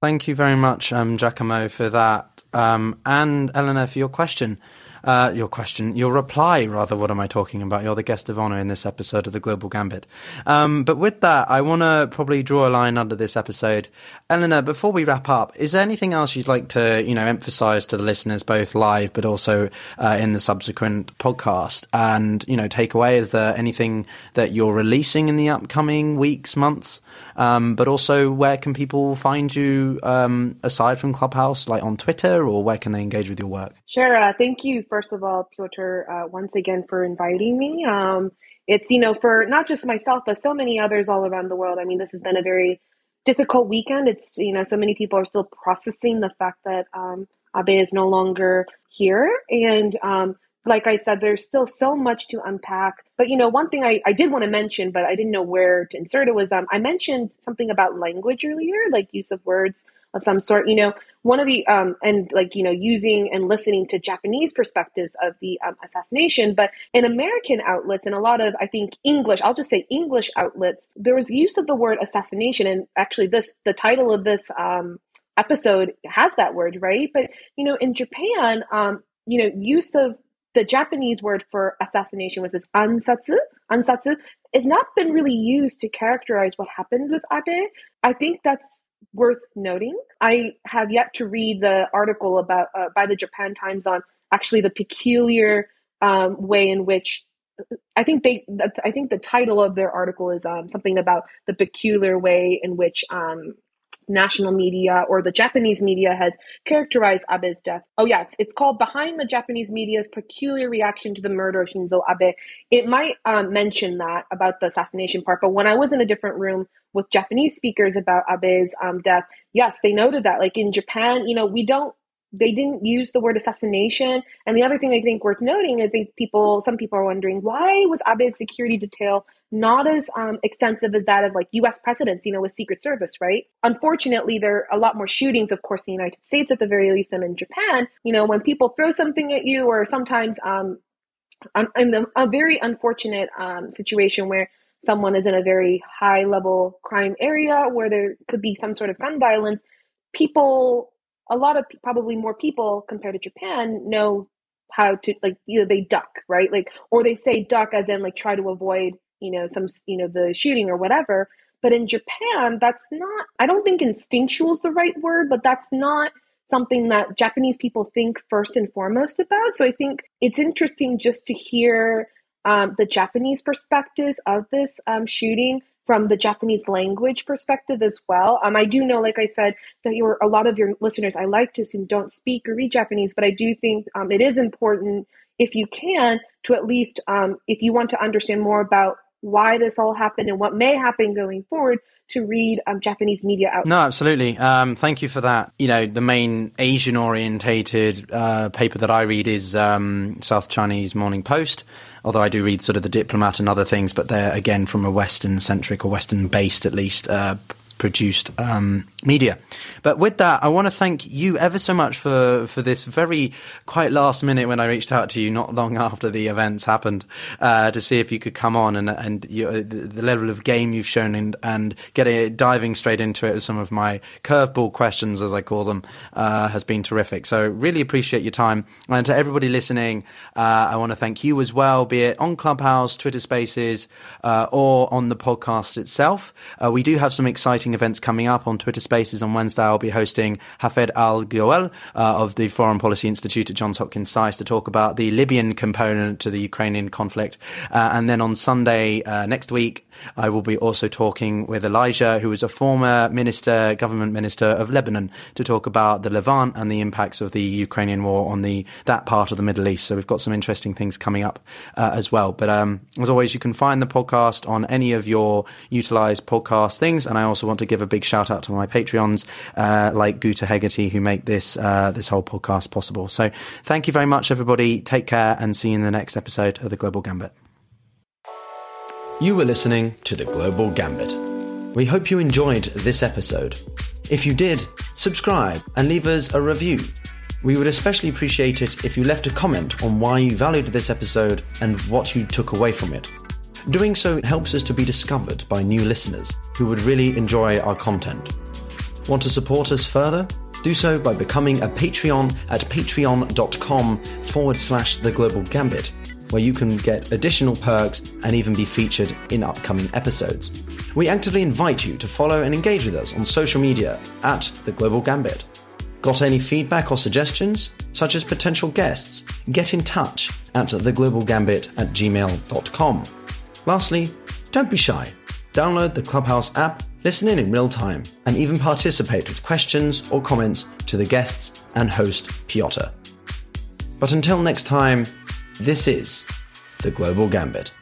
Thank you very much, um, Giacomo, for that. Um, and Eleanor, for your question. Uh, your question, your reply, rather. What am I talking about? You're the guest of honor in this episode of the Global Gambit. Um, but with that, I want to probably draw a line under this episode. Eleanor, before we wrap up, is there anything else you'd like to, you know, emphasize to the listeners, both live but also uh, in the subsequent podcast? And you know, take away. Is there anything that you're releasing in the upcoming weeks, months? Um, but also, where can people find you um, aside from Clubhouse, like on Twitter, or where can they engage with your work? Sure. Uh, thank you, first of all, Pyotr, uh, once again for inviting me. Um, it's, you know, for not just myself, but so many others all around the world. I mean, this has been a very difficult weekend. It's, you know, so many people are still processing the fact that um, Abe is no longer here. And um, like I said, there's still so much to unpack. But you know, one thing I, I did want to mention, but I didn't know where to insert it was um, I mentioned something about language earlier, like use of words of some sort. You know, one of the um, and like you know using and listening to Japanese perspectives of the um, assassination, but in American outlets and a lot of I think English, I'll just say English outlets, there was use of the word assassination, and actually this the title of this um, episode has that word right, but you know in Japan. Um, you know, use of the Japanese word for assassination was this ansatsu. Ansatsu has not been really used to characterize what happened with Abe. I think that's worth noting. I have yet to read the article about uh, by the Japan Times on actually the peculiar um, way in which I think they. I think the title of their article is um, something about the peculiar way in which um, national media or the Japanese media has characterized Abe's death. Oh, yeah, it's, it's called Behind the Japanese Media's Peculiar Reaction to the Murder of Shinzo Abe. It might um, mention that about the assassination part, but when I was in a different room with Japanese speakers about Abe's um, death, yes, they noted that. Like in Japan, you know, we don't they didn't use the word assassination. And the other thing I think worth noting, I think people, some people are wondering, why was Abe's security detail not as um, extensive as that of like U.S. presidents, you know, with Secret Service, right? Unfortunately, there are a lot more shootings, of course, in the United States at the very least than in Japan. You know, when people throw something at you, or sometimes um, in the, a very unfortunate um, situation where someone is in a very high level crime area where there could be some sort of gun violence, people, a lot of probably more people compared to Japan know how to like you know they duck right like or they say duck as in like try to avoid you know some you know the shooting or whatever but in japan that's not i don't think instinctual is the right word but that's not something that japanese people think first and foremost about so i think it's interesting just to hear um, the japanese perspectives of this um, shooting from the Japanese language perspective as well. Um, I do know, like I said, that your a lot of your listeners, I like to assume, don't speak or read Japanese, but I do think um, it is important, if you can, to at least, um, if you want to understand more about why this all happened and what may happen going forward, to read um, Japanese media out. No, absolutely. Um, thank you for that. You know, the main Asian orientated uh, paper that I read is um, South Chinese Morning Post although I do read sort of the Diplomat and other things, but they're again from a Western centric or Western based at least uh, produced um, media. But with that, I want to thank you ever so much for, for this very quite last minute when I reached out to you not long after the events happened uh, to see if you could come on and and you, the, level of game you've shown and and getting diving straight into it with some of my curveball questions as I call them uh, has been terrific. So really appreciate your time and to everybody listening, uh, I want to thank you as well, be it on Clubhouse, Twitter Spaces, uh, or on the podcast itself. Uh, we do have some exciting events coming up on Twitter Spaces on Wednesday. I'll be hosting Hafed Al-Ghwell uh, of the Foreign Policy Institute at Johns Hopkins SAIS to talk about the Libyan component to the Ukrainian conflict. Uh, and then on Sunday uh, next week, I will be also talking with Elijah, who is a former minister, government minister of Lebanon, to talk about the Levant and the impacts of the Ukrainian war on the that part of the Middle East. So we've got some interesting things coming up uh, as well. But um, as always, you can find the podcast on any of your utilized podcast things. And I also want to give a big shout out to my Patreons uh, like Guta Hegarty who make this uh, this whole podcast possible. So thank you very much, everybody. Take care and see you in the next episode of the Global Gambit. You were listening to the Global Gambit. We hope you enjoyed this episode. If you did, subscribe and leave us a review. We would especially appreciate it if you left a comment on why you valued this episode and what you took away from it. Doing so helps us to be discovered by new listeners who would really enjoy our content. Want to support us further? Do so by becoming a Patreon at patreon.com forward slash the global gambit where you can get additional perks and even be featured in upcoming episodes. We actively invite you to follow and engage with us on social media at The Global Gambit. Got any feedback or suggestions, such as potential guests? Get in touch at theglobalgambit at gmail.com. Lastly, don't be shy. Download the Clubhouse app, listen in in real time, and even participate with questions or comments to the guests and host Pyotr. But until next time, this is the Global Gambit.